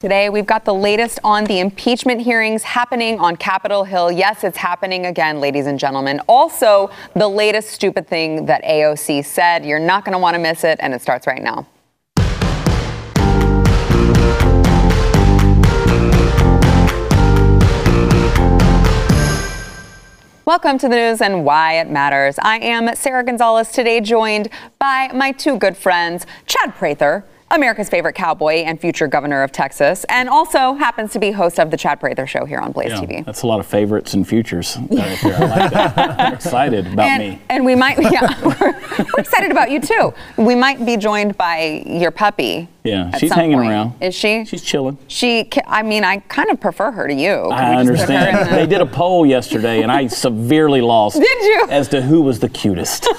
Today, we've got the latest on the impeachment hearings happening on Capitol Hill. Yes, it's happening again, ladies and gentlemen. Also, the latest stupid thing that AOC said. You're not going to want to miss it, and it starts right now. Welcome to the news and why it matters. I am Sara Gonzales, today joined by my two good friends, Chad Prather America's favorite cowboy and future governor of Texas, and also happens to be host of the Chad Prather Show here on Blaze Yeah, TV. That's a lot of favorites and futures. right there. I like that. Excited about and, me. and we might, yeah, we're, we're excited about you too. We might be joined by your puppy. Yeah, at she's some hanging point. around. Is she? She's chilling. She, I mean, I kind of prefer her to you. Can I we just put her in understand. the- They did a poll yesterday, and I severely lost. Did you? As to who was the cutest.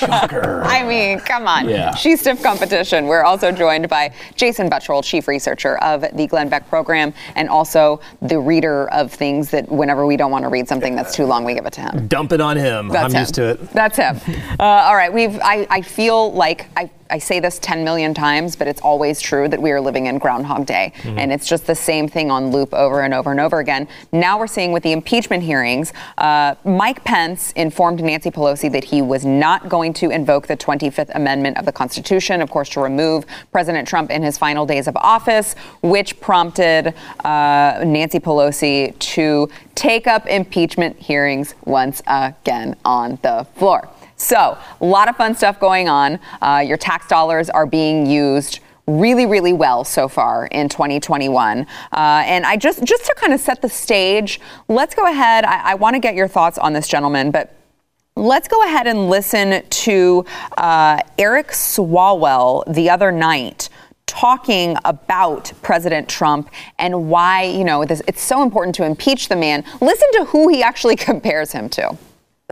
Shocker. I mean, come on. Yeah. She's stiff competition. We're also joined by Jason Buttrill, chief researcher of the Glenn Beck program, and also the reader of things that whenever we don't want to read something that's too long, we give it to him. Dump it on him. That's I'm him. used to it. That's him. Uh, all right, we've. I, I feel like I, I say this 10 million times, but it's always true that we are living in Groundhog Day, Mm-hmm. and it's just the same thing on loop over and over and over again. Now we're seeing with the impeachment hearings, uh, Mike Pence informed Nancy Pelosi that he was not going to invoke the 25th Amendment of the Constitution, of course, to remove President Trump in his final days of office, which prompted uh, Nancy Pelosi to take up impeachment hearings once again on the floor. So, a lot of fun stuff going on. Uh, your tax dollars are being used really, really well so far in 2021. Uh, and I just, just to kind of set the stage, let's go ahead. I, I want to get your thoughts on this, gentleman, but Let's go ahead and listen to uh, Eric Swalwell the other night talking about President Trump and why, you know, this, it's so important to impeach the man. Listen to who he actually compares him to.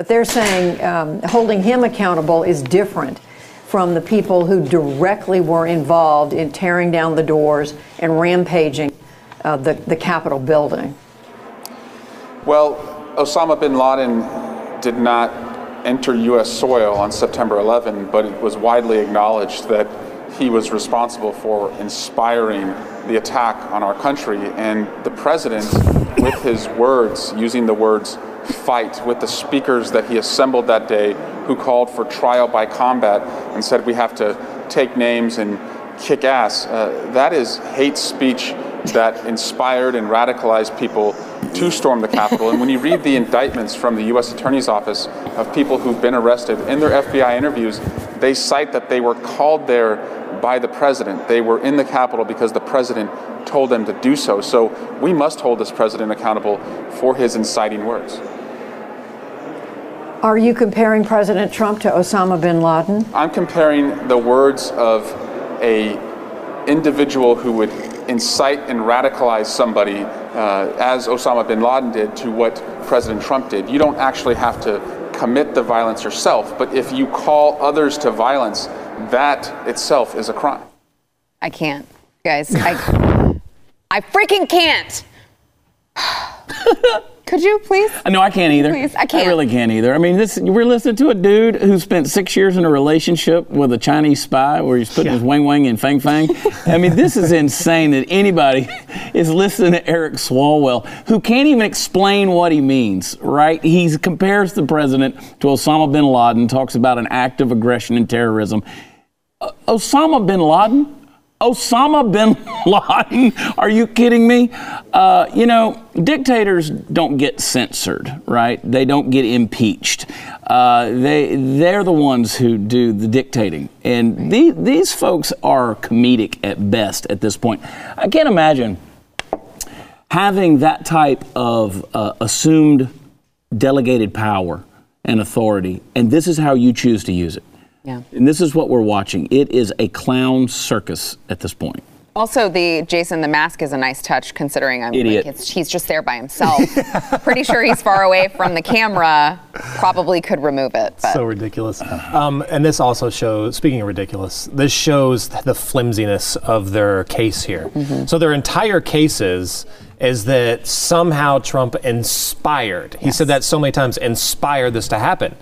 But they're saying um, holding him accountable is different from the people who directly were involved in tearing down the doors and rampaging uh, the, the Capitol building. Well, Osama bin Laden did not enter U.S. soil on September 11, but it was widely acknowledged that he was responsible for inspiring the attack on our country. And the president, with his words, using the words fight, with the speakers that he assembled that day who called for trial by combat and said we have to take names and kick ass, uh, that is hate speech that inspired and radicalized people to storm the Capitol. And when you read the indictments from the U.S. Attorney's Office of people who've been arrested in their FBI interviews, they cite that they were called there by the president. They were in the Capitol because the president told them to do so. So we must hold this president accountable for his inciting words. Are you comparing President Trump to Osama bin Laden? I'm comparing the words of a individual who would incite and radicalize somebody, uh, as Osama bin Laden did, to what President Trump did. You don't actually have to commit the violence yourself, but if you call others to violence, that itself is a crime. I can't, guys. I, I freaking can't. Could you please? No, I can't either. Please, I can't. I really can't either. I mean, this we're listening to a dude who spent six years in a relationship with a Chinese spy where he's putting his wang wang in fang fang. I mean, this is insane that anybody is listening to Eric Swalwell who can't even explain what he means, right? He compares the president to Osama bin Laden, talks about an act of aggression and terrorism. Osama bin Laden? Osama bin Laden? Are you kidding me? Uh, you know, dictators don't get censored, right? They don't get impeached. Uh, they they're the ones who do the dictating, and the, these folks are comedic at best at this point. I can't imagine having that type of uh, assumed delegated power and authority, and this is how you choose to use it. Yeah. And this is what we're watching. It is a clown circus at this point. Also, the Jason the mask is a nice touch considering I'm Idiot. like it's, he's just there by himself. Pretty sure he's far away from the camera. Probably could remove it, but So ridiculous. Um, and this also shows, speaking of ridiculous, this shows the flimsiness of their case here. So their entire cases is that somehow Trump inspired. He said that so many times, inspired this to happen.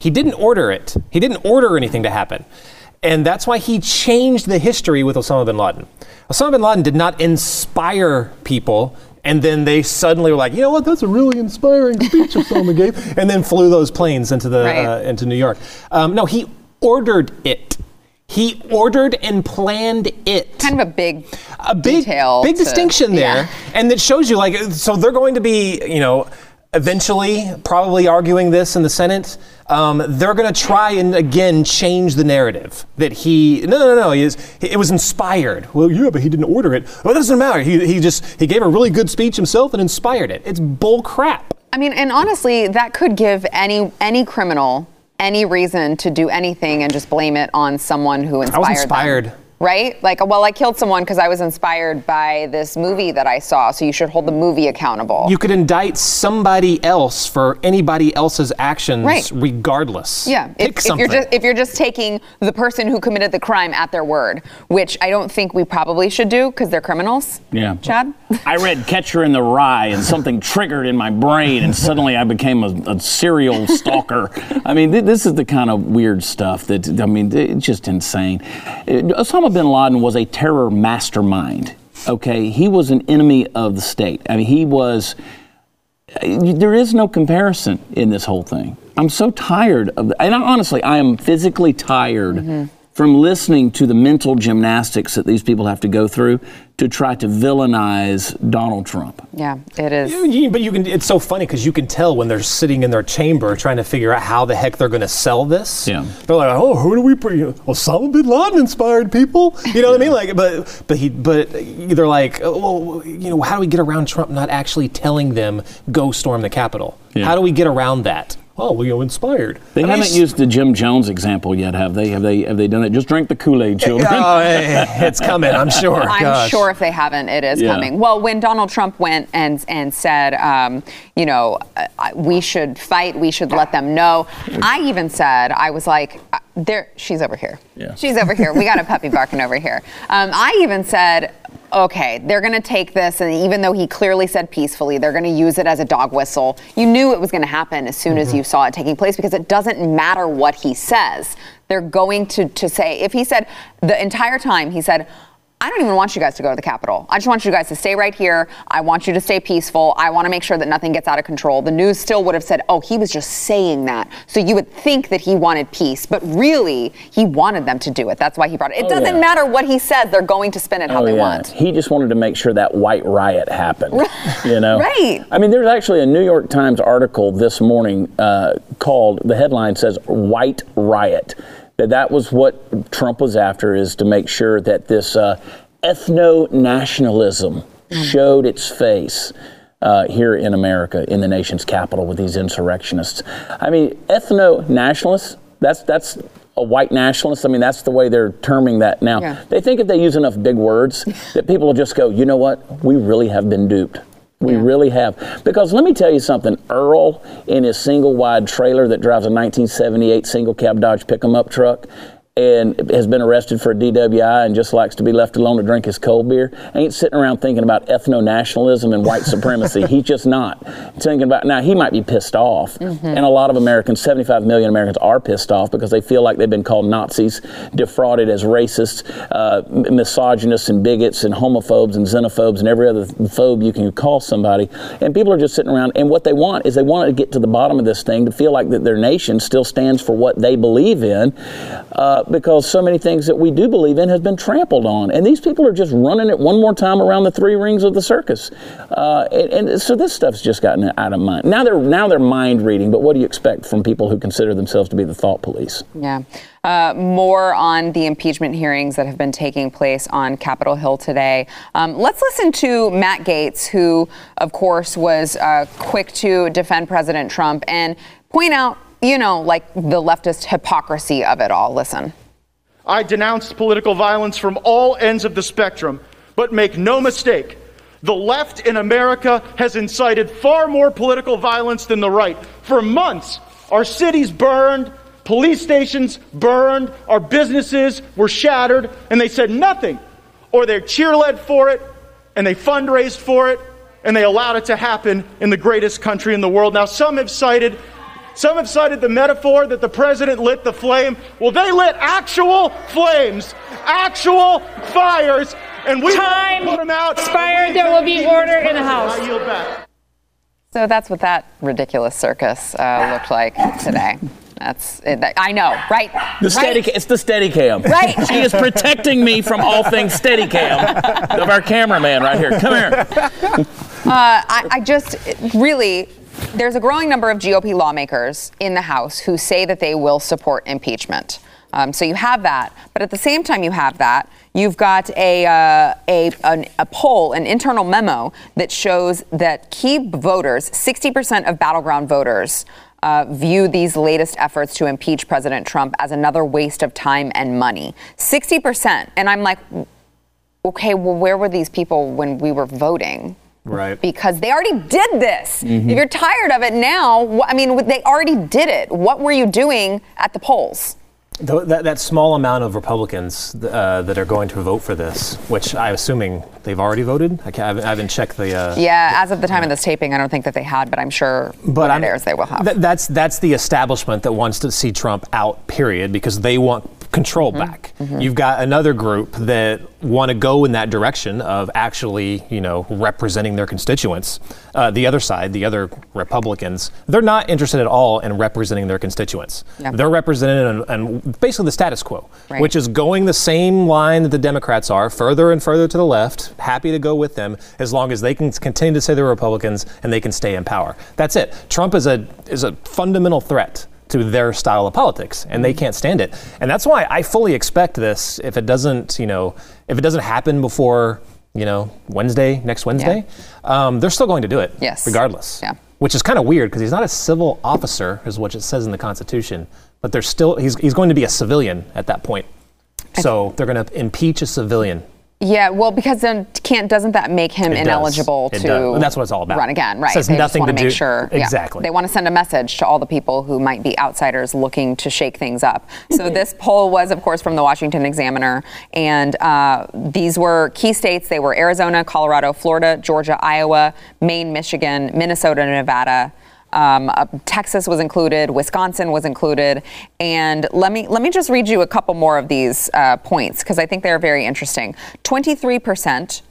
He didn't order it. He didn't order anything to happen. And that's why he changed the history with Osama bin Laden. Osama bin Laden did not inspire people and then they suddenly were like, you know what, that's a really inspiring speech Osama gave, and then flew those planes into the Right. uh, into New York. Um, no, he ordered it. He ordered and planned it. Kind of a big a big, detail big to- distinction there, yeah. and it shows you like so they're going to be, you know. Eventually, probably arguing this in the Senate, um, they're going to try and again change the narrative that he no no no no he is, it was inspired. Well, yeah, but he didn't order it. Well, it doesn't matter. He, he just he gave a really good speech himself and inspired it. It's bull crap. I mean, and honestly, that could give any any criminal any reason to do anything and just blame it on someone who inspired them. inspired. Right? Like, well, I killed someone because I was inspired by this movie that I saw, so you should hold the movie accountable. You could indict somebody else for anybody else's actions, Right. regardless. yeah, Pick if, if you're just if you're just taking the person who committed the crime at their word, which I don't think we probably should do because they're criminals. Yeah. Chad. I read Catcher in the Rye and something triggered in my brain, and suddenly I became a, a serial stalker. I mean, th- this is the kind of weird stuff that, I mean, it's just insane. Uh, Osama bin Laden was a terror mastermind, okay? He was an enemy of the state. I mean, he was. There is no comparison in this whole thing. I'm so tired of, and I, honestly, I am physically tired mm-hmm. From listening to the mental gymnastics that these people have to go through to try to villainize Donald Trump. Yeah, it is. You- But you can. It's so funny because you can tell when they're sitting in their chamber trying to figure out how the heck they're going to sell this. Yeah. They're like, oh, who do we? Pre- Osama bin Laden inspired people. You know what I mean? Like, but but he but they're like, oh, well, you know, how do we get around Trump not actually telling them go storm the Capitol? Yeah. How do we get around that? Oh, we go inspired. They I haven't it's- used the Jim Jones example yet, have they? Have they? Have they done it? Just drink the Kool Aid, children. Oh, hey, it's coming. I'm sure. I'm Gosh. sure if they haven't, it is Yeah. coming. Well, when Donald Trump went and and said, um, you know, uh, we should fight, we should let them know. I even said, I was like, uh, there. She's over here. Yeah. She's over here. We got a puppy barking over here. Um, I even said. Okay, they're going to take this, and even though he clearly said peacefully, they're going to use it as a dog whistle. You knew it was going to happen as soon as mm-hmm. you saw it taking place because it doesn't matter what he says. They're going to, to say, if he said the entire time, he said, I don't even want you guys to go to the Capitol. I just want you guys to stay right here. I want you to stay peaceful. I want to make sure that nothing gets out of control. The news still would have said, oh, he was just saying that. So you would think that he wanted peace, but really, he wanted them to do it. That's why he brought it. It Oh, doesn't yeah. matter what he says, they're going to spin it how Oh, they yeah. want. He just wanted to make sure that white riot happened. You know, Right. I mean, there's actually a New York Times article this morning uh, called. The headline says "White Riot." That that was what Trump was after is to make sure that this uh, ethno nationalism showed its face. Uh, here in America, in the nation's capital, with these insurrectionists. I mean, ethno nationalists, that's, that's a white nationalist. I mean, that's the way they're terming that now. Yeah. They think if they use enough big words that people will just go, you know what? We really have been duped. We Yeah. really have. Because let me tell you something. Earl, in his single wide trailer that drives a 1978 single cab Dodge pick 'em up truck, and has been arrested for a DWI and just likes to be left alone to drink his cold beer, ain't sitting around thinking about ethno nationalism and white supremacy. He's just not thinking about. Now he might be pissed off, and a lot of Americans, 75 million Americans, are pissed off because they feel like they've been called Nazis, defrauded as racists, uh, misogynists, and bigots, and homophobes, and xenophobes, and every other phobe you can call somebody. And people are just sitting around, and what they want is they want to get to the bottom of this thing to feel like that their nation still stands for what they believe in, uh, because so many things that we do believe in has been trampled on, and these people are just running it one more time around the three rings of the circus. Uh, and, and so this stuff's just gotten out of mind. Now they're now they're mind reading, but what do you expect from people who consider themselves to be the thought police? Yeah. Uh, more on the impeachment hearings that have been taking place on Capitol Hill today. Um, let's listen to Matt Gaetz, who, of course, was uh, quick to defend President Trump and point out, you know, like the leftist hypocrisy of it all. Listen. I denounce political violence from all ends of the spectrum, but make no mistake, the left in America has incited far more political violence than the right. For months, our cities burned, police stations burned, our businesses were shattered, and they said nothing. Or they cheerled for it, and they fundraised for it, and they allowed it to happen in the greatest country in the world. Now, some have cited Some have cited the metaphor that the president lit the flame. Well, they lit actual flames, actual fires, and we Time put them out. expired. There will be order in the House. I yield back. So that's what that ridiculous circus uh, looked like today. That's it, that- I know, right? The steady, right? it's the steady cam. Right. She is protecting me from all things steady cam of our cameraman right here. Come here. I, I just really, there's a growing number of GOP lawmakers in the House who say that they will support impeachment. Um, so you have that, but at the same time you have that, you've got a uh, a an, a poll, an internal memo that shows that key voters, 60% of battleground voters. Uh, view these latest efforts to impeach President Trump as another waste of time and money. 60%. And I'm like, okay, well, where were these people when we were voting? Right. Because they already did this. If you're tired of it now, I mean, they already did it. What were you doing at the polls? Th- that, that small amount of Republicans uh, that are going to vote for this, which I'm assuming they've already voted. I, can't, I haven't- I haven't checked the. Uh, Yeah, as of the time of this taping, I don't think that they had, but I'm sure when I'm- it airs, they will have. th- that's that's the establishment that wants to see Trump out. Period, because they want control Mm-hmm. back. You've got another group that want to go in that direction of actually, you know, representing their constituents. Uh, the other side, the other Republicans, they're not interested at all in representing their constituents. Yeah. They're represented and, and basically the status quo, Right. which is going the same line that the Democrats are, further and further to the left. Happy to go with them as long as they can continue to say they're Republicans and they can stay in power. That's it. Trump is a is a fundamental threat to their style of politics, and they can't stand it. And that's why I fully expect this. If it doesn't, you know, if it doesn't happen before, you know, Wednesday, next Wednesday, um, they're still going to do it, Yes. regardless. Yeah. Which is kind of weird because he's not a civil officer, is what it says in the Constitution. But they're still he's he's going to be a civilian at that point. So they're going to impeach a civilian. Yeah, well, because then can't doesn't that make him It ineligible It to does. That's what it's all about. run again? Right. Says they nothing just want to make do- sure yeah, Exactly. they want to send a message to all the people who might be outsiders looking to shake things up. So this poll was, of course, from the Washington Examiner, and uh, these were key states. They were Arizona, Colorado, Florida, Georgia, Iowa, Maine, Michigan, Minnesota, Nevada. Um, uh, Texas was included, Wisconsin was included, and let me let me just read you a couple more of these uh, points because I think they're very interesting. Twenty-three percent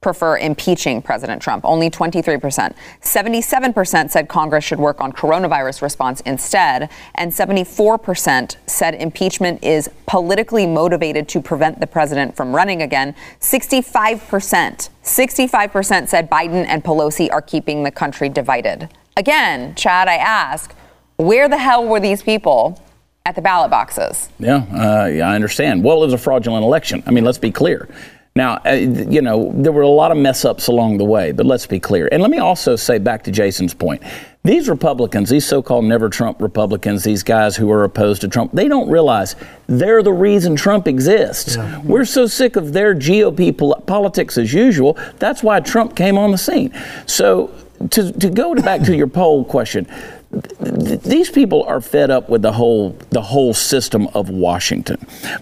prefer impeaching President Trump. Only 23%. 77% said Congress should work on coronavirus response instead, and 74% said impeachment is politically motivated to prevent the president from running again. 65%, 65% said Biden and Pelosi are keeping the country divided. Again, Chad, I ask, where the hell were these people at the ballot boxes? Yeah, uh, yeah, I understand. Well, it was a fraudulent election. I mean, let's be clear. Now, uh, you know, there were a lot of mess ups along the way, but let's be clear. And let me also say back to Jason's point these Republicans, these so called never Trump Republicans, these guys who are opposed to Trump, they don't realize they're the reason Trump exists. We're so sick of their GOP pol- politics as usual. That's why Trump came on the scene. So, to, to go back to your poll question, th- these people are fed up with the whole the whole system of Washington.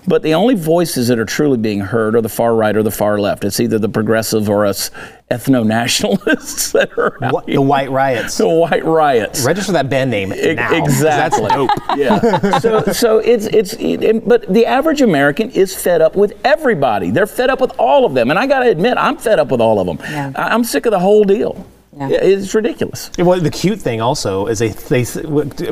But the only voices that are truly being heard are the far right or the far left. It's either the progressive or us ethno nationalists that are What, the White Riots. the white riots. Register that band name E- now. Exactly. Yeah. So, so it's it's, it, but the average American is fed up with everybody. They're fed up with all of them, and I got to admit, I'm fed up with all of them. Yeah. I, I'm sick of the whole deal. Yeah. Yeah, It's ridiculous. Well, the cute thing also is they, they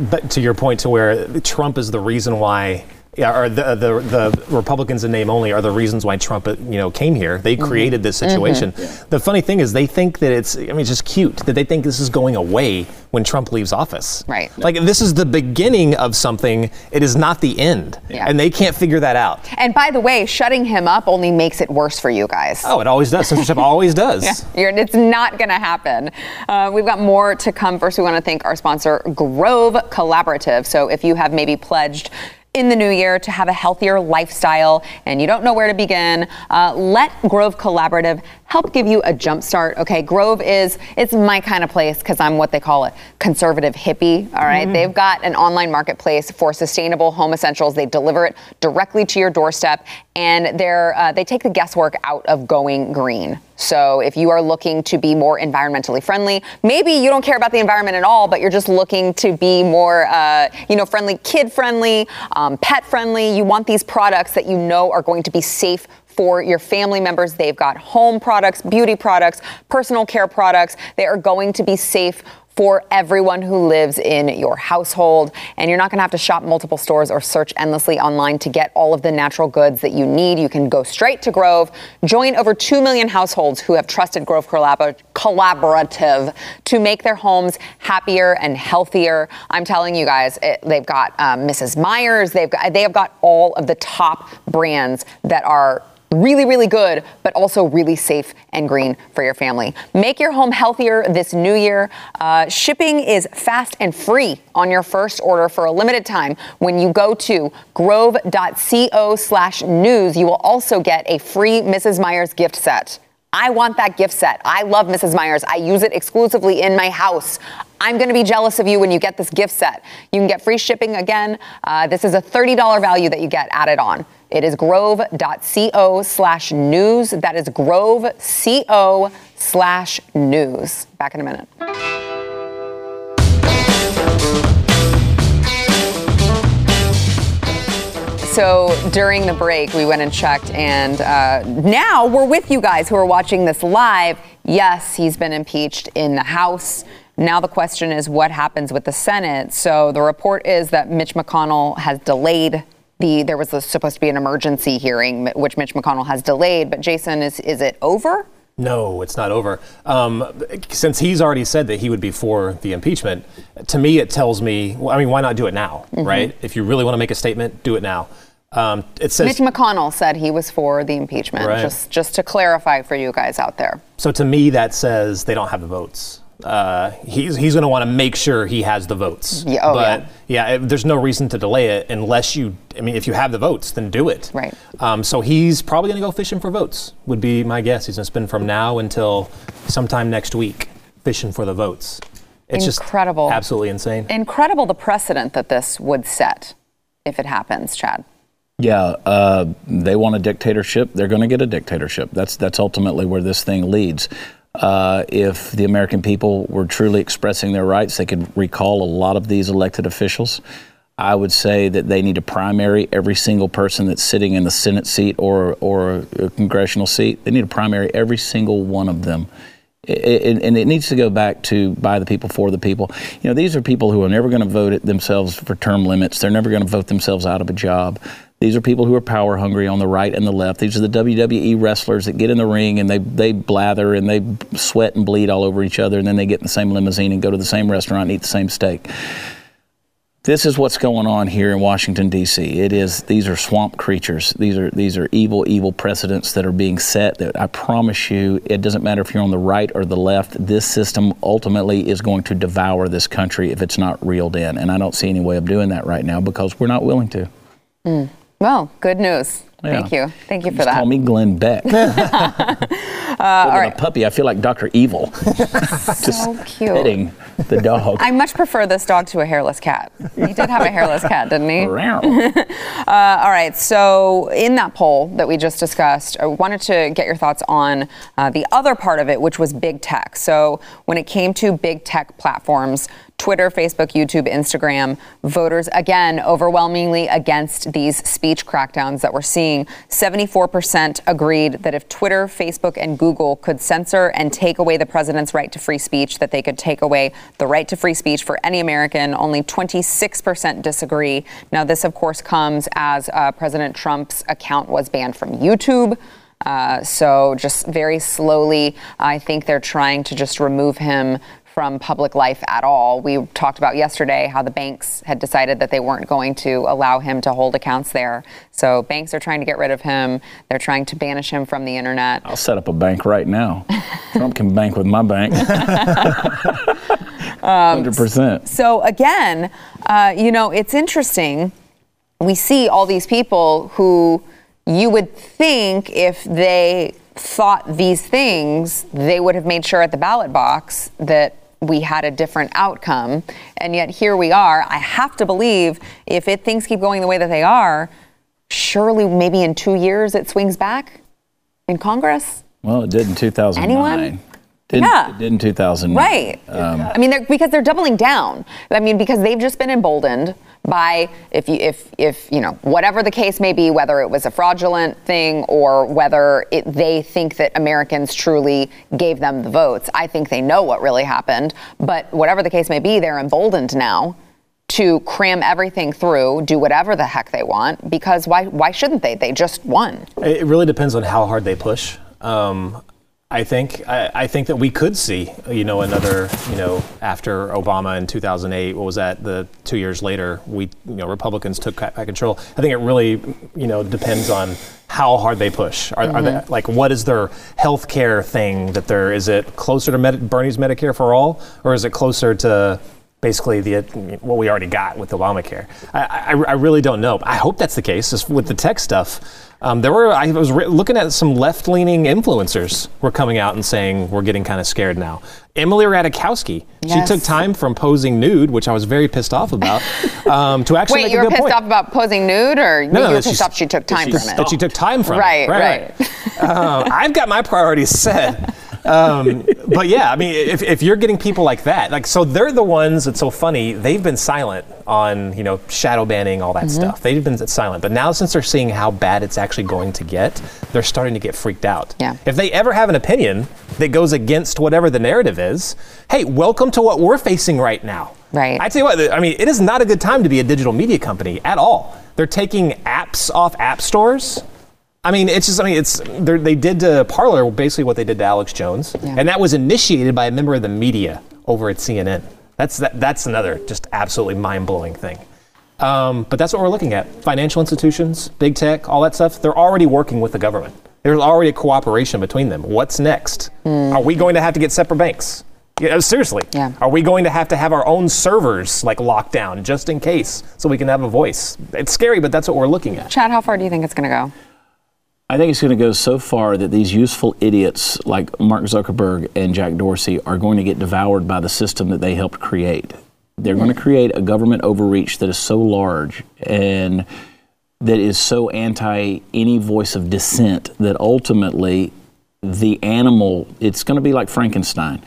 but to your point to where Trump is the reason why. Yeah, or the, the the Republicans in name only are the reasons why Trump, uh, you know, came here. They mm-hmm. created this mm-hmm. situation. The funny thing is, they think that it's. I mean, it's just cute that they think this is going away when Trump leaves office. Right. Like this is the beginning of something. It is not the end, Yeah. and they can't figure that out. And by the way, shutting him up only makes it worse for you guys. Oh, it always does. Censorship always does. You're, it's not going to happen. Uh, we've got more to come. First, we want to thank our sponsor, Grove Collaborative. So, if you have maybe pledged in the new year to have a healthier lifestyle and you don't know where to begin, uh, let Grove Collaborative help give you a jump start. Okay, Grove is it's my kind of place because I'm what they call a conservative hippie. All right? they've got an online marketplace for sustainable home essentials. They deliver it directly to your doorstep, and they're uh, they take the guesswork out of going green. So if you are looking to be more environmentally friendly, maybe you don't care about the environment at all, but you're just looking to be more, uh, you know, friendly, kid friendly, um, pet friendly. You want these products that you know are going to be safe for your family members. They've got home products, beauty products, personal care products. They are going to be safe for everyone who lives in your household. And you're not going to have to shop multiple stores or search endlessly online to get all of the natural goods that you need. You can go straight to Grove. Join over 2 million households who have trusted Grove Collab- Collaborative to make their homes happier and healthier. I'm telling you guys, it, they've got um, Mrs. Meyer's. They've got, they have got all of the top brands that are really, really good, but also really safe and green for your family. Make your home healthier this new year. Uh, shipping is fast and free on your first order for a limited time. When you go to grove.co slash news, you will also get a free Mrs. Meyer's gift set. I want that gift set. I love Mrs. Meyer's. I use it exclusively in my house. I'm going to be jealous of you when you get this gift set. You can get free shipping again. Uh, this is a $30 value that you get added on. It is grove.co slash news. That is grove.co slash news. Back in a minute. So during the break, we went and checked, and uh, now we're with you guys who are watching this live. Yes, he's been impeached in the House. Now the question is what happens with the Senate. So the report is that Mitch McConnell has delayed the. There was supposed to be an emergency hearing, which Mitch McConnell has delayed. But Jason, is is it over? No, it's not over. Um, since he's already said that he would be for the impeachment, to me it tells me, well, I mean, why not do it now, right? If you really want to make a statement, do it now. Um, it says Mitch McConnell said he was for the impeachment. Right. Just just to clarify for you guys out there. so. To me, that says they don't have the votes. Uh, he's he's going to want to make sure he has the votes. Yeah, oh, but yeah. yeah, it- there's no reason to delay it unless you. I mean, if you have the votes, then do it. Right. Um, so he's probably going to go fishing for votes. Would be my guess. He's going to spend from now until sometime next week fishing for the votes. It's Incredible. just absolutely insane. Incredible the precedent that this would set if it happens, Chad. Yeah, uh, they want a dictatorship. They're going to get a dictatorship. That's that's ultimately where this thing leads. Uh, if the American people were truly expressing their rights, they could recall a lot of these elected officials. I would say that they need to primary every single person that's sitting in the Senate seat or or a congressional seat. They need to primary every single one of them. It, it- and it needs to go back to by the people for the people. You know, these are people who are never going to vote themselves for term limits. They're never going to vote themselves out of a job. These are people who are power hungry on the right and the left. These are the WWE wrestlers that get in the ring and they they blather and they sweat and bleed all over each other, and then they get in the same limousine and go to the same restaurant and eat the same steak. This is what's going on here in Washington D.C. It is these are swamp creatures. These are these are evil, evil precedents that are being set. That I promise you, it doesn't matter if you're on the right or the left. This system ultimately is going to devour this country if it's not reeled in, and I don't see any way of doing that right now because we're not willing to. Hmm. Well, good news. Yeah. Thank you. Thank you for Just that. call me Glenn Beck. uh, all right. a puppy, I feel like Doctor Evil. Just so cute. petting the dog. I much prefer this dog to a hairless cat. He did have a hairless cat, didn't he? Uh, all right. So, in that poll that we just discussed, I wanted to get your thoughts on uh, the other part of it, which was big tech. So, when it came to big tech platforms, Twitter, Facebook, YouTube, Instagram, voters again overwhelmingly against these speech crackdowns that we're seeing. 74% agreed that if Twitter, Facebook, and Google could censor and take away the president's right to free speech, that they could take away the right to free speech for any American. Only 26% disagree. Now, this, of course, comes as uh, President Trump's account was banned from YouTube. Uh, so, just very slowly, I think they're trying to just remove him from public life at all. We talked about yesterday how the banks had decided that they weren't going to allow him to hold accounts there. So, banks are trying to get rid of him. They're trying to banish him from the internet. I'll set up a bank right now. Trump can bank with my bank. Um, 100%. So again, uh, you know, it's interesting. We see all these people who you would think if they thought these things, they would have made sure at the ballot box that we had a different outcome. And yet here we are. I have to believe if it, things keep going the way that they are, surely maybe in two years it swings back in Congress. Well, it did in 2009. Anyone? Did, Yeah. It did in 2009. Right. Um, I mean, they're, because they're doubling down. I mean, because they've just been emboldened by if you if if you know whatever the case may be, whether it was a fraudulent thing or whether it, they think that Americans truly gave them the votes. I think they know what really happened. But whatever the case may be, they're emboldened now to cram everything through, do whatever the heck they want. Because why why shouldn't they? They just won. It really depends on how hard they push. Um, I think I, I think that we could see, you know, another, you know, after Obama in 2008. What was that? The two years later, we, you know, Republicans took back control. I think it really, you know, depends on how hard they push. Are, are they mm-hmm. like what is their health care thing that they're? Is it closer to Medi- Bernie's Medicare for all, or is it closer to basically the what we already got with Obamacare. I, I, I really don't know. I hope that's the case. With the tech stuff, um, there were I was re- looking at some left-leaning influencers were coming out and saying we're getting kind of scared now. Emily Ratajkowski, Yes. she took time from posing nude, which I was very pissed off about, um, to actually Wait, make you a were good pissed point. off about posing nude, or you no, were pissed off she took time from it? That she took time from Right, it. right. uh, I've got my priorities set. Um, but yeah, I mean, if, if you're getting people like that, like, so they're the ones. that's so funny. They've been silent on, you know, shadow banning, all that Mm-hmm. stuff. They've been silent. But now, since they're seeing how bad it's actually going to get, they're starting to get freaked out. Yeah. If they ever have an opinion that goes against whatever the narrative is, hey, welcome to what we're facing right now. Right. I tell you what, I mean, it is not a good time to be a digital media company at all. They're taking apps off app stores. I mean, it's just, I mean, it's, they're- did to Parler basically what they did to Alex Jones. Yeah. And that was initiated by a member of the media over at CNN. That's, that, that's another just absolutely mind blowing thing. Um, but that's what we're looking at. Financial institutions, big tech, all that stuff, they're already working with the government. There's already a cooperation between them. What's next? Are we going to have to get separate banks? Yeah, seriously. Yeah. Are we going to have to have our own servers like locked down just in case so we can have a voice? It's scary, but that's what we're looking at. Chad, how far do you think it's going to go? I think it's going to go so far that these useful idiots like Mark Zuckerberg and Jack Dorsey are going to get devoured by the system that they helped create. They're going to create a government overreach that is so large and that is so anti any voice of dissent that ultimately the animal, it's going to be like Frankenstein.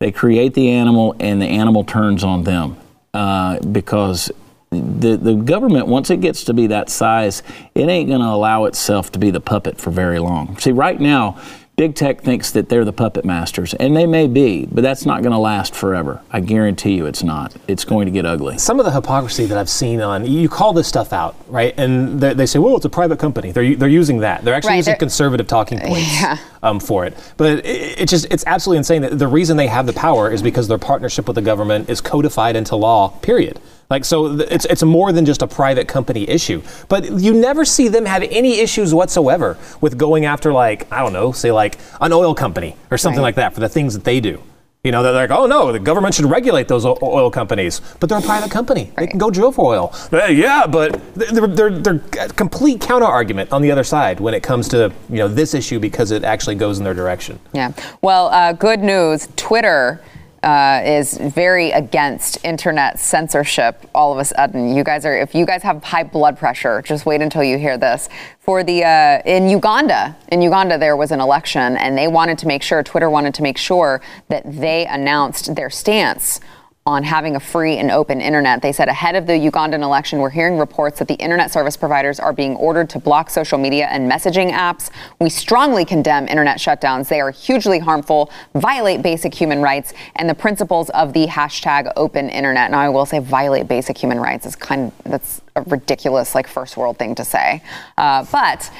They create the animal and the animal turns on them uh, because the, the government, once it gets to be that size, it ain't going to allow itself to be the puppet for very long. See, right now, big tech thinks that they're the puppet masters, and they may be, but that's not going to last forever. I guarantee you it's not. It's going to get ugly. Some of the hypocrisy that I've seen on you call this stuff out, right? And they, they say, "Well, it's a private company." They're they're using that. They're actually Right, using they're- conservative talking points Yeah. um, for it. But it, it's just it's absolutely insane that the reason they have the power is because their partnership with the government is codified into law. Period. Like so, th- it's it's more than just a private company issue. But you never see them have any issues whatsoever with going after like I don't know, say like an oil company or something Right. like that for the things that they do. You know, they're like, oh no, the government should regulate those o- oil companies, but they're a private company. They can go drill for oil. Uh, yeah, but they're, they're, they're a complete counter argument on the other side when it comes to you know this issue because it actually goes in their direction. Yeah. Well, uh, good news. Twitter uh, is very against internet censorship. All of a sudden, you guys are. If you guys have high blood pressure, just wait until you hear this. For the uh, in Uganda, in Uganda, there was an election, and they wanted to make sure. Twitter wanted to make sure that they announced their stance on having a free and open internet. They said ahead of the Ugandan election, we're hearing reports that the internet service providers are being ordered to block social media and messaging apps. We strongly condemn internet shutdowns. They are hugely harmful, violate basic human rights and the principles of the hashtag open internet. Now, I will say violate basic human rights is kind of, that's a ridiculous, like, first world thing to say. Uh, but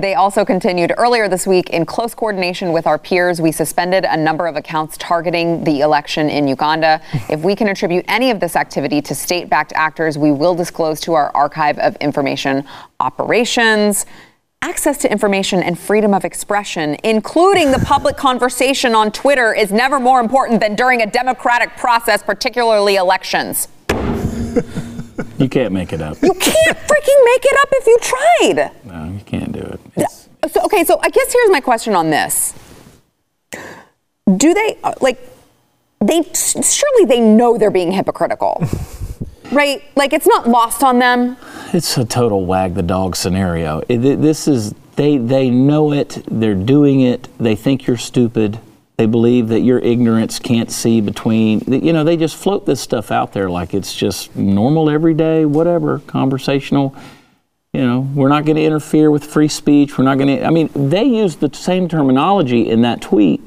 they also continued earlier this week in close coordination with our peers. We suspended a number of accounts targeting the election in Uganda. if we can attribute any of this activity to state backed actors, we will disclose to our archive of information operations. Access to information and freedom of expression, including the public conversation on Twitter, is never more important than during a democratic process, particularly elections. You can't make it up. You can't freaking make it up if you tried. No, you can't do it. It's, So, okay, so I guess here's my question on this. Do they, uh, like, they surely they know they're being hypocritical, right? Like, it's not lost on them. It's a total wag the dog scenario. It- this is they they know it. They're doing it. They think you're stupid. They believe that your ignorance can't see between. You know, they just float this stuff out there like it's just normal, everyday, whatever, conversational. You know, we're not going to interfere with free speech. We're not going to. I mean, they use the same terminology in that tweet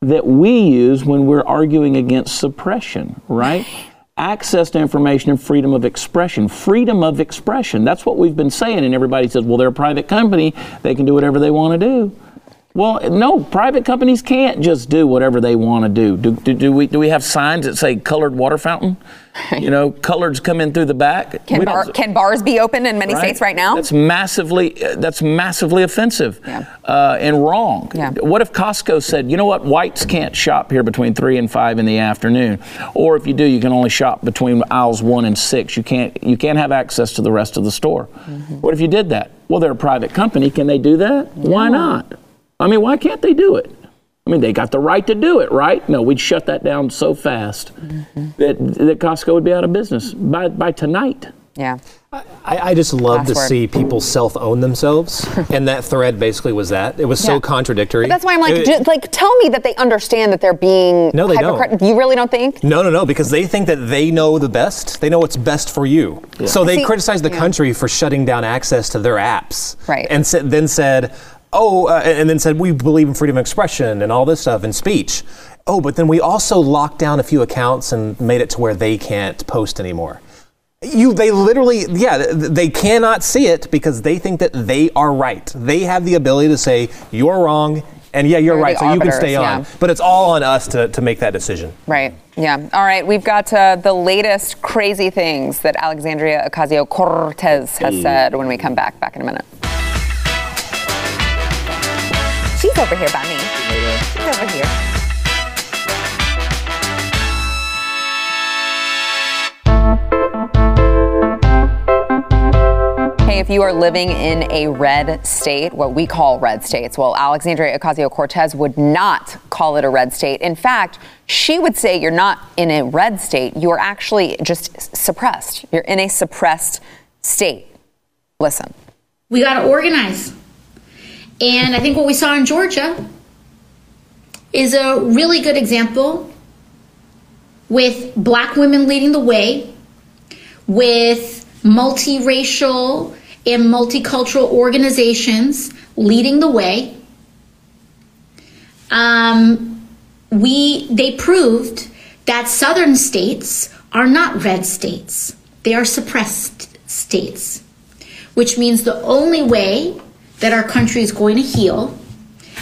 that we use when we're arguing against suppression, right? Access to information and freedom of expression. Freedom of expression. That's what we've been saying. And everybody says, well, they're a private company. They can do whatever they want to do. Well, no, private companies can't just do whatever they want to do. Do, do, do we, do we have signs that say colored water fountain? You know, coloreds come in through the back. Can, bar, can bars be open in many right? states right now? That's massively that's massively offensive Yeah. uh, and wrong. Yeah. What if Costco said, you know what, whites can't shop here between three and five in the afternoon, or if you do, you can only shop between aisles one and six. You can't you can't have access to the rest of the store. Mm-hmm. What if you did that? Well, they're a private company. Can they do that? Why not? I mean, why can't they do it? I mean, they got the right to do it, right? No, we'd shut that down so fast Mm-hmm. that, that Costco would be out of business by, by tonight. yeah. I, I just love to Password. see people self-own themselves, and that thread basically was that. It was so contradictory. But that's why I'm like, It- ju- like, tell me that they understand that they're being No, they don't. You really don't think? No, no, no, because they think that they know the best. They know what's best for you. So they See- criticize the yeah. country for shutting down access to their apps. Right. And sa- then said, oh, uh, and then said, we believe in freedom of expression and all this stuff and speech. Oh, but then we also locked down a few accounts and made it to where they can't post anymore. You, they literally, yeah, they cannot see it because they think that they are right. They have the ability to say, you're wrong, and yeah, you're They're right, so you can stay on. yeah. But it's all on us to, to make that decision. Right. Yeah. All right. We've got uh, the latest crazy things that Alexandria Ocasio Cortez has said when we come back. Back in a minute. She's over here by me. She's over here. Hey, if you are living in a red state, what we call red states, well, Alexandria Ocasio Cortez would not call it a red state. In fact, she would say you're not in a red state, you are actually just suppressed. You're in a suppressed state. Listen. We got to organize. And I think what we saw in Georgia is a really good example with black women leading the way, with multiracial and multicultural organizations leading the way. Um, we they proved that southern states are not red states; they are suppressed states which means the only way that our country is going to heal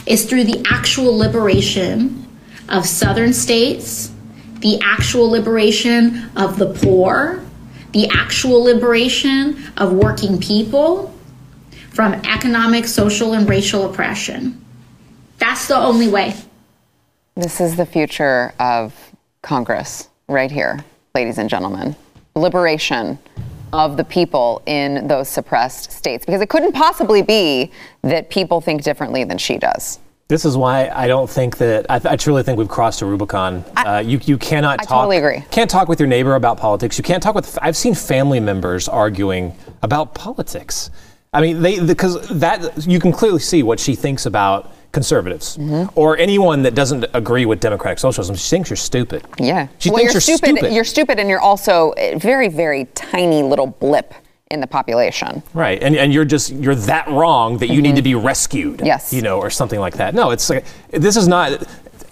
is through the actual liberation of southern states, the actual liberation of the poor, the actual liberation of working people from economic, social, and racial oppression. That's the only way. This is the future of Congress right here, ladies and gentlemen. Liberation of the people in those suppressed states. Because it couldn't possibly be that people think differently than she does. This is why I don't think that I, I truly think we've crossed a Rubicon. uh, you you cannot I talk. totally agree. Can't talk with your neighbor about politics. You can't talk with. I've seen family members arguing about politics. I mean, they because that you can clearly see what she thinks about conservatives Mm-hmm. or anyone that doesn't agree with democratic socialism. She thinks you're stupid. Yeah. She well, thinks you're, you're stupid, stupid. You're stupid, and you're also a very, very tiny little blip in the population. Right, and, and you're just you're that wrong that you need to be rescued. Mm-hmm. Yes. you know, or something like that. No, it's like this is not.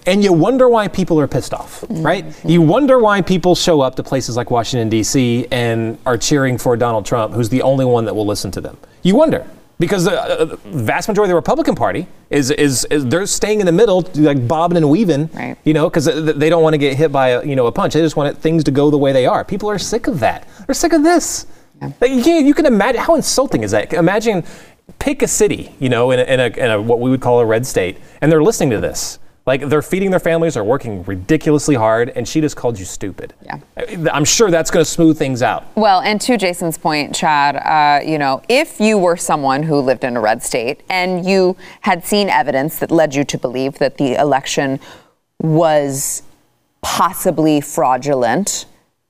And you wonder why people are pissed off, Mm-hmm. right? You wonder why people show up to places like Washington D.C. and are cheering for Donald Trump, who's the only one that will listen to them. You wonder because the uh, vast majority of the Republican Party is, is is they're staying in the middle, like bobbing and weaving, Right. you know, because they don't want to get hit by a, you know a punch. They just want things to go the way they are. People are sick of that. They're sick of this. Like, you, can, you can imagine how insulting is that? Imagine pick a city, you know, in a, in, a, in a what we would call a red state, and they're listening to this. Like they're feeding their families, are working ridiculously hard, and she just called you stupid. Yeah. I'm sure that's going to smooth things out. Well, and to Jason's point, Chad, uh, you know, if you were someone who lived in a red state and you had seen evidence that led you to believe that the election was possibly fraudulent,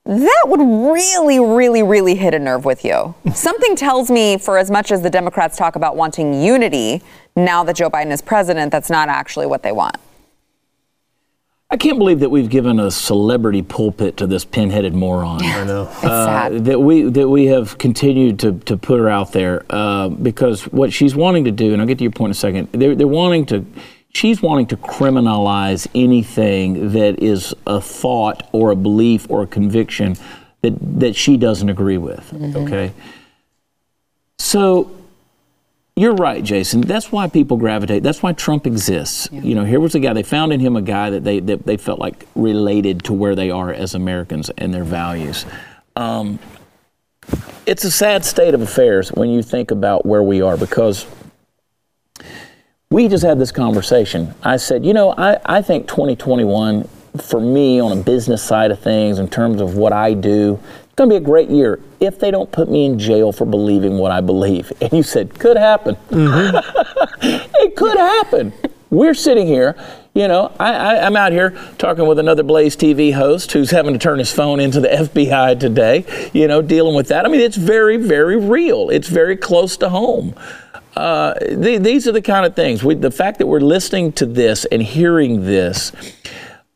that would really, really, really hit a nerve with you. Something tells me, for as much as the Democrats talk about wanting unity, now that Joe Biden is president, that's not actually what they want. I can't believe that we've given a celebrity pulpit to this pinheaded moron. I know. It's sad. Uh, that we that we have continued to, to put her out there uh, because what she's wanting to do, and I'll get to your point in a second. They're, they're wanting to, she's wanting to criminalize anything that is a thought or a belief or a conviction that that she doesn't agree with. Okay, so you're right, Jason. That's why people gravitate. That's why Trump exists. You know, here was a guy, they found in him a guy that they, that they felt like related to where they are as Americans and their values. Um, it's a sad state of affairs when you think about where we are because we just had this conversation. I said, you know, I, I think 2021 for me on a business side of things, in terms of what I do, going to be a great year if they don't put me in jail for believing what I believe. And you said, could happen. it could happen. We're sitting here, you know, I, I, I'm out here talking with another Blaze TV host who's having to turn his phone into the FBI today, you know, dealing with that. I mean, it's very, very real. It's very close to home. Uh, the, these are the kind of things. We, the fact that we're listening to this and hearing this,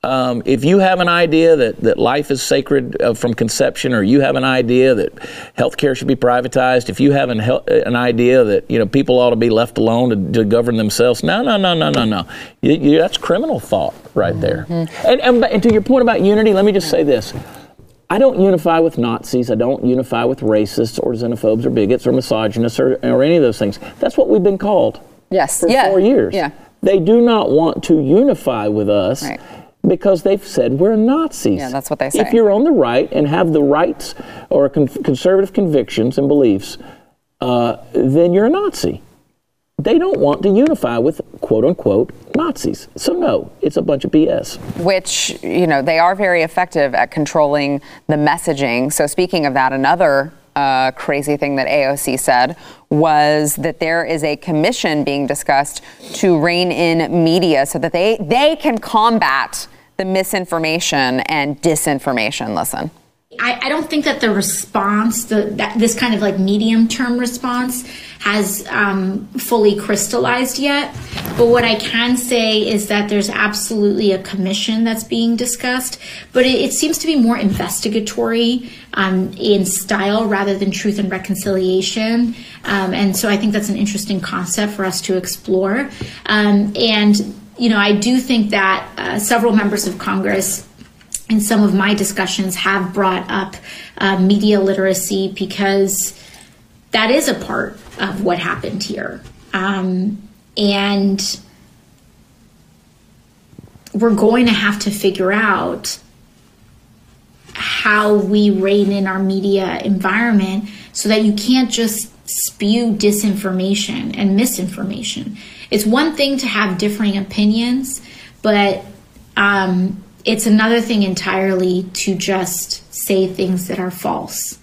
um, if you have an idea that, that life is sacred uh, from conception, or you have an idea that healthcare should be privatized, if you have an, hel- an idea that you know people ought to be left alone to, to govern themselves, no, no, no, no, no, no. You, you, that's criminal thought right there. And, and, and to your point about unity, let me just say this. I don't unify with Nazis. I don't unify with racists or xenophobes or bigots or misogynists or, or any of those things. That's what we've been called Yes. for yeah. four years. Yeah. They do not want to unify with us Right. Because they've said we're Nazis. Yeah, that's what they say. If you're on the right and have the rights or con- conservative convictions and beliefs, uh, then you're a Nazi. They don't want to unify with quote unquote Nazis. So, no, it's a bunch of BS. which you know they are very effective at controlling the messaging. So speaking of that, another uh, crazy thing that AOC said was that there is a commission being discussed to rein in media so that they they can combat the misinformation and disinformation. Listen. I, I don't think that the response, the, that this kind of like medium term response, has um, fully crystallized yet. But what I can say is that there's absolutely a commission that's being discussed, but it, it seems to be more investigatory um, in style rather than truth and reconciliation. Um, and so I think that's an interesting concept for us to explore. Um, and you know, I do think that uh, several members of Congress in some of my discussions have brought up uh, media literacy because that is a part of what happened here. Um, and we're going to have to figure out how we rein in our media environment so that you can't just spew disinformation and misinformation. It's one thing to have differing opinions, but um, it's another thing entirely to just say things that are false.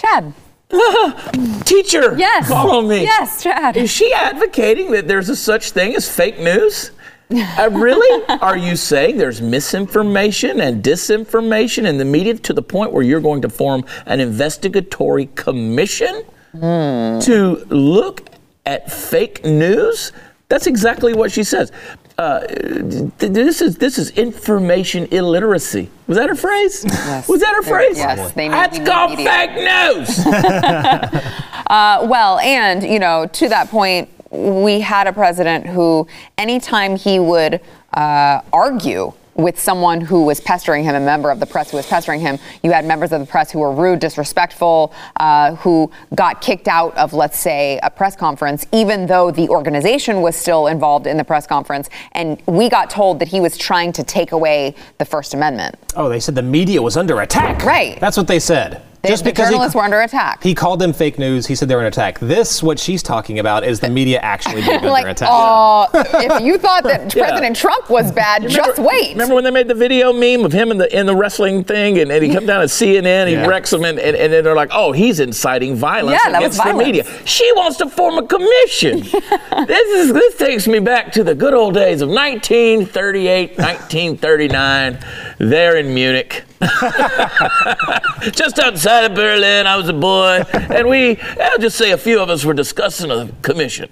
Chad. Teacher, Yes. follow me. Yes, Chad. Is she advocating that there's a such thing as fake news? Uh, really? Are you saying there's misinformation and disinformation in the media to the point where you're going to form an investigatory commission to look at fake news? That's exactly what she says. Uh, th- this is this is information illiteracy. Was that her phrase? Was that her phrase? Yes, they That's called media. fake news. Uh, well, and, you know, to that point, we had a president who, anytime he would uh, argue with someone who was pestering him, a member of the press who was pestering him, you had members of the press who were rude, disrespectful, uh, who got kicked out of, let's say, a press conference, even though the organization was still involved in the press conference. And we got told that he was trying to take away the First Amendment. Oh, they said the media was under attack. Right. That's what they said. They- Just the because he- journalists were under attack. He called them fake news. He said they were under attack. This, what she's talking about, is the media actually being like, under attack. oh, if you thought that Yeah. President Trump was bad, just wait. Remember when they made the video meme of him in the in the wrestling thing, and, and he comes down to CNN, he Yeah. wrecks them, and, and, and then they're like, "Oh, he's inciting violence Yeah, that was against the media." She wants to form a commission. this is this takes me back to the good old days of 1938, 1939, there in Munich. Just outside of Berlin, I was a boy, and we, I'll just say a few of us were discussing a commission.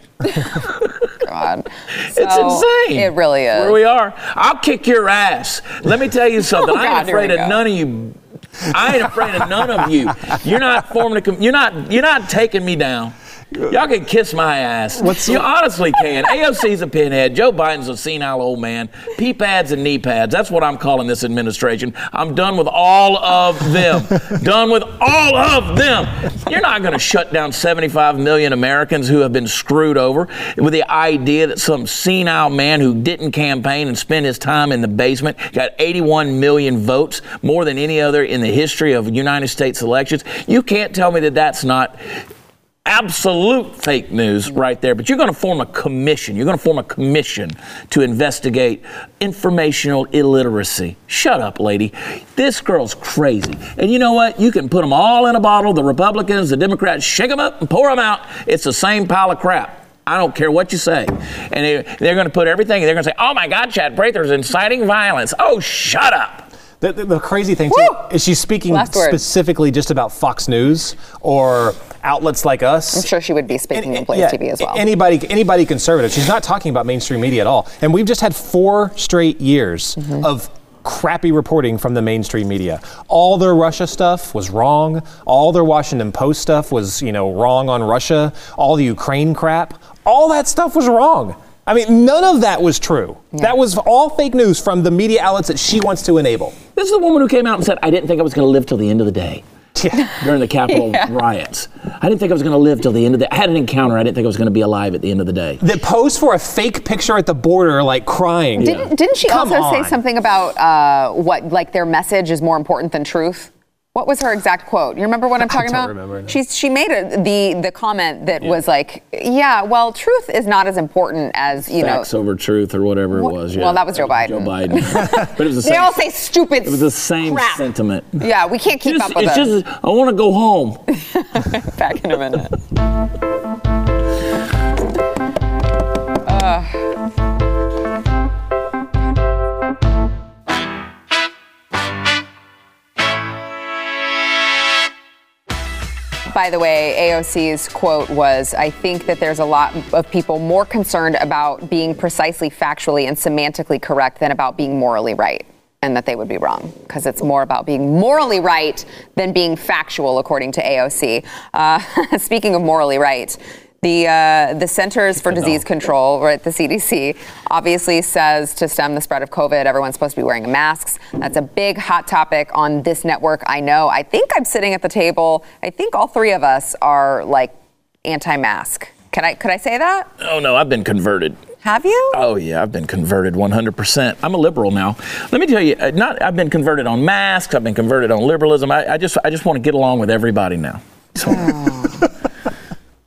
God. It's insane. It really is. Where we are, I'll kick your ass. Let me tell you something. Oh, I ain't afraid of go. none of you. I ain't afraid of none of you. You're not forming a. Com- you're not. You're not taking me down. Y'all can kiss my ass. you honestly can. AOC's a pinhead. Joe Biden's a senile old man. Pee pads and knee pads. That's what I'm calling this administration. I'm done with all of them. done with all of them. You're not going to shut down 75 million Americans who have been screwed over with the idea that some senile man who didn't campaign and spend his time in the basement got 81 million votes, more than any other in the history of United States elections. You can't tell me that that's not absolute fake news right there. But you're going to form a commission. You're going to form a commission to investigate informational illiteracy. Shut up, lady. This girl's crazy. And you know what? You can put them all in a bottle. The Republicans, the Democrats, shake them up and pour them out. It's the same pile of crap. I don't care what you say. And they, they're going to put everything, they're going to say, oh my God, Chad Prather's inciting violence. Oh, shut up. The, the, the crazy thing too is she's speaking Last word. specifically just about Fox News or outlets like us. I'm sure she would be speaking on Blaze Yeah, TV as well. Anybody, anybody conservative. She's not talking about mainstream media at all. And we've just had four straight years Mm-hmm. of crappy reporting from the mainstream media. All their Russia stuff was wrong. All their Washington Post stuff was, you know, wrong on Russia. All the Ukraine crap. All that stuff was wrong. I mean, none of that was true. That was all fake news from the media outlets that she wants to enable. This is the woman who came out and said, I didn't think I was going to live till the end of the day. Yeah. during the Capitol riots. I didn't think I was going to live till the end of the. I had an encounter. I didn't think I was going to be alive at the end of the day. that posed for a fake picture at the border, like crying. Didn't, didn't she Come also on. say something about uh, what, like their message is more important than truth? What was her exact quote? You remember what I'm talking about? remember, no. She's, she made a, the the comment that was like, yeah, well, truth is not as important as you Facts know. over truth or whatever Wh- it was. Yeah. well, that was Joe Biden. Joe Biden. but it was the They same. all say stupid. it was the same crap. sentiment. Yeah, we can't keep Just- up with it's it. just, I want to go home. Back in a minute. By the way, AOC's quote was I think that there's a lot of people more concerned about being precisely factually and semantically correct than about being morally right. And that they would be wrong because it's more about being morally right than being factual, according to AOC. Uh, speaking of morally right, the uh, the Centers for Disease Control, right, the CDC, obviously says to stem the spread of COVID, everyone's supposed to be wearing masks. That's a big hot topic on this network. I know. I think I'm sitting at the table. I think all three of us are like anti-mask. Can I could I say that? Oh no, I've been converted. Have you? Oh yeah, I've been converted 100%. I'm a liberal now. Let me tell you, uh, not I've been converted on masks. I've been converted on liberalism. I, I just I just want to get along with everybody now. So,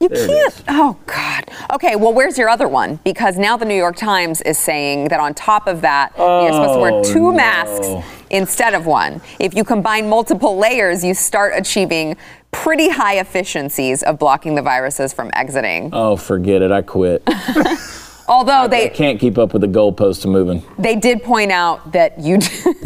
You There can't. Oh, God. Okay, well, where's your other one? Because now the New York Times is saying that on top of that, you're supposed to wear two oh, no. masks instead of one. If you combine multiple layers, you start achieving pretty high efficiencies of blocking the viruses from exiting. oh, forget it. I quit. Although I they can't keep up with the goalposts moving. they did point out that you.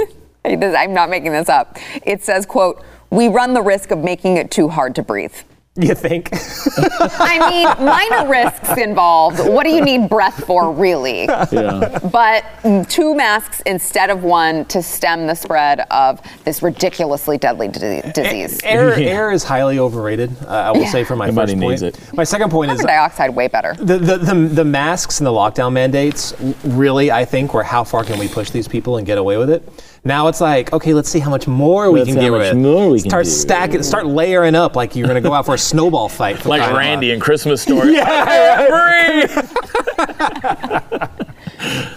I'm not making this up. It says, "quote We run the risk of making it too hard to breathe." You think? I mean, minor risks involved. What do you need breath for, really? Yeah. But two masks instead of one to stem the spread of this ridiculously deadly di- disease. air, air is highly overrated. Uh, I will say for my Everybody first point. it. My second point Carbon is dioxide way better. the, the, the, the masks and the lockdown mandates really, I think, were how far can we push these people and get away with it? Now it's like, okay, let's see how much more we Let's can get how with. much more we can start do. stacking, start layering up like you're going to go out for a snowball fight. for Like Randy loud. in Christmas Story. Yeah, Breathe.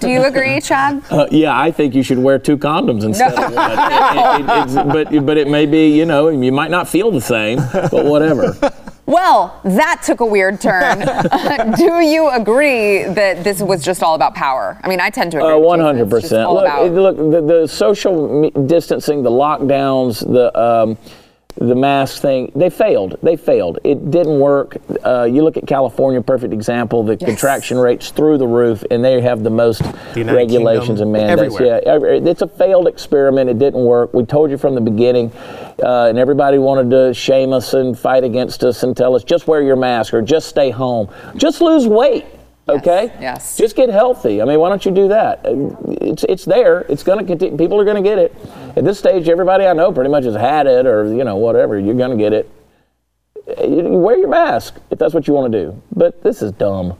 Do you agree, Chad? Uh, yeah, I think you should wear two condoms instead of one. It- it- but, but it may be, you know, you might not feel the same, but whatever. Well, that took a weird turn. Do you agree that this was just all about power? I mean, I tend to agree. Uh, with One Jason. hundred percent. Look, about- look, the, the social distancing, the lockdowns, the um, the mask thing, they failed. They failed. It didn't work. Uh, you look at California, perfect example. The contraction rates through the roof, and they have the most United regulations Kingdom, and mandates. everywhere. Yeah, every- it's a failed experiment. It didn't work. We told you from the beginning, uh, and everybody wanted to shame us and fight against us and tell us just wear your mask or just stay home, just lose weight. Okay. yes. Just get healthy. I mean, why don't you do that? Uh, It's it's there. It's going to continue. People are going to get it. At this stage, everybody I know pretty much has had it, or you know, whatever. You're going to get it. You wear your mask if that's what you want to do. But this is dumb.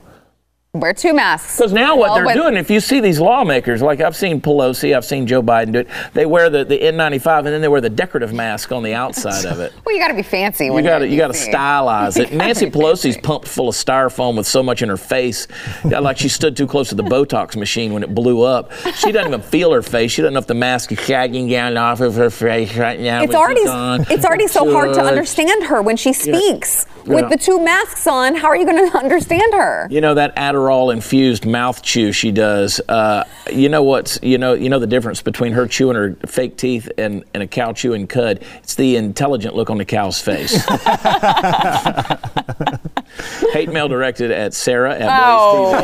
Wear two masks. Because now what Well, they're with- doing, if you see these lawmakers, like I've seen Pelosi, I've seen Joe Biden do it, they wear the, the N95 and then they wear the decorative mask on the outside of it. Well, you got to be fancy. You got to you're got to stylize it. Nancy Pelosi's pumped full of styrofoam with so much in her face, like she stood too close to the Botox machine when it blew up. She doesn't even feel her face. She doesn't know if the mask is sagging down off of her face right now. It's already she's it's already so hard to understand her when she speaks. Yeah. With the two masks on, how are you going to understand her? You know that Adderall infused mouth chew she does. Uh, you know what's you know you know the difference between her chewing her fake teeth and, and a cow chewing cud. It's the intelligent look on the cow's face. Hate mail directed at Sara at Blaze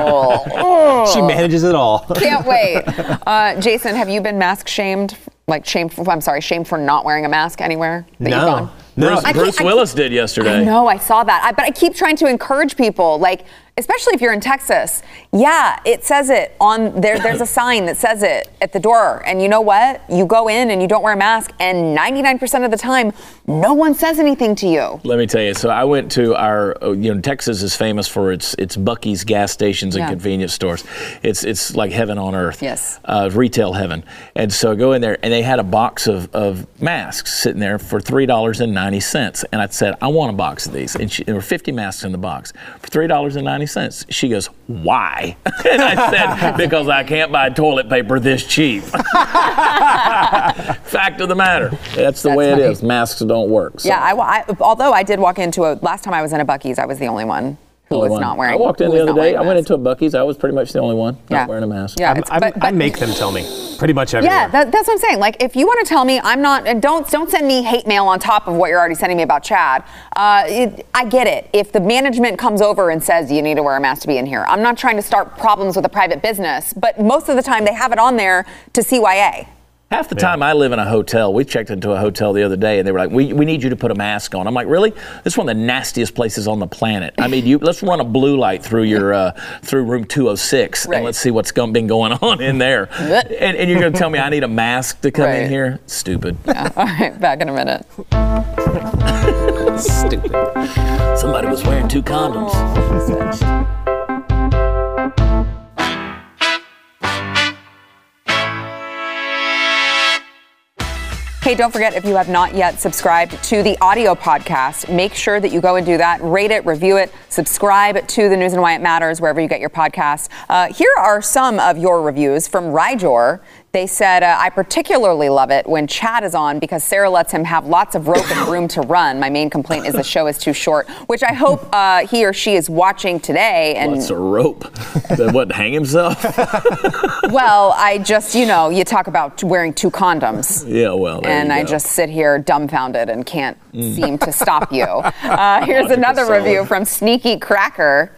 Oh, She manages it all. can't wait. Uh, Jason, have you been mask shamed? Like shamed? For, I'm sorry, shamed for not wearing a mask anywhere that you've No. gone? No. Bruce, Bruce Willis did yesterday. No, I saw that. I, but I keep trying to encourage people, like, especially if you're in Texas. Yeah, it says it on there. There's a sign that says it at the door. And you know what? You go in and you don't wear a mask, and 99% of the time, no one says anything to you. Let me tell you. So I went to our, uh, you know, Texas is famous for its its Buc-ee's gas stations and Yeah. convenience stores. It's it's like heaven on earth. Yes. Uh, retail heaven. And so I go in there, and they had a box of, of masks sitting there for three dollars and ninety cents. And I said, I want a box of these. And she, there were fifty masks in the box for three dollars and ninety cents. She goes, Why? and I said, Because I can't buy toilet paper this cheap. Fact of the matter. That's the That's way it funny. is. Masks don't work. So. Yeah, I, I- although I did walk into a, last time I was in a Buc-ee's, I was the only one who Only was one. not wearing I walked in the other day. I went into a Buc-ee's. I was pretty much the only one Yeah. not wearing a mask. Yeah, I'm- it's- but- I make them tell me pretty much everywhere. Yeah, that, that's what I'm saying. Like, if you want to tell me I'm not, and don't don't send me hate mail on top of what you're already sending me about Chad. Uh, it, I get it. If the management comes over and says you need to wear a mask to be in here, I'm not trying to start problems with a private business. But most of the time, they have it on there to CYA. Half the time I live in a hotel. We checked into a hotel the other day and they were like, we, we need you to put a mask on. I'm like, really? This is one of the nastiest places on the planet. I mean, you let's run a blue light through your uh, through room 206 Right. and let's see what's going, been going on in there. and, and you're going to tell me I need a mask to come Right. in here? Stupid. Yeah. All right, back in a minute. Stupid. Somebody was wearing two condoms. Hey, don't forget if you have not yet subscribed to the audio podcast, make sure that you go and do that. Rate it, review it, subscribe to the News and Why It Matters wherever you get your podcasts. Uh, here are some of your reviews from Rygor. They said, uh, I particularly love it when Chad is on because Sara lets him have lots of rope and room to run. My main complaint is the show is too short, which I hope uh, he or she is watching today. And What's a rope? that what, hang himself? well, I just, you know, you talk about wearing two condoms. yeah, well. and I just sit here dumbfounded and can't Mm. seem to stop you. Uh, here's Logic is another review from Sneaky Cracker.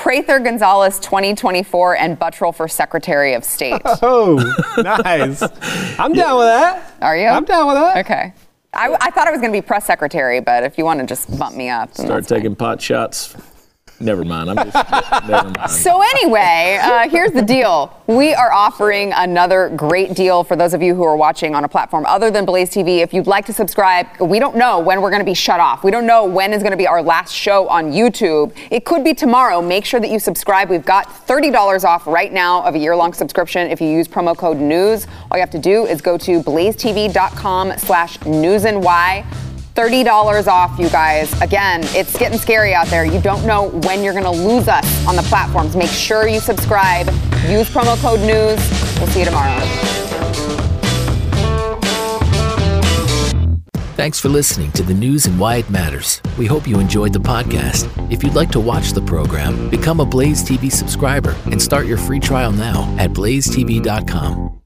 Prather Gonzales 2024 and Buttrill for Secretary of State. Oh, nice. I'm down with that. Are you? I'm down with that. Okay. I, I thought I was going to be press secretary, but if you want to just bump me up, Start that's fine. taking pot shots. Never mind. I'm just, never mind. So anyway, uh, here's the deal. We are offering another great deal for those of you who are watching on a platform other than Blaze TV. If you'd like to subscribe, we don't know when we're going to be shut off. We don't know when is going to be our last show on YouTube. It could be tomorrow. Make sure that you subscribe. We've got $30 off right now of a year-long subscription if you use promo code NEWS. All you have to do is go to blazetv.com slash news and why. $30 off, you guys. Again, it's getting scary out there. You don't know when you're going to lose us on the platforms. Make sure you subscribe. Use promo code NEWS. We'll see you tomorrow. Thanks for listening to the news and why it matters. We hope you enjoyed the podcast. If you'd like to watch the program, become a Blaze TV subscriber and start your free trial now at blazetv.com.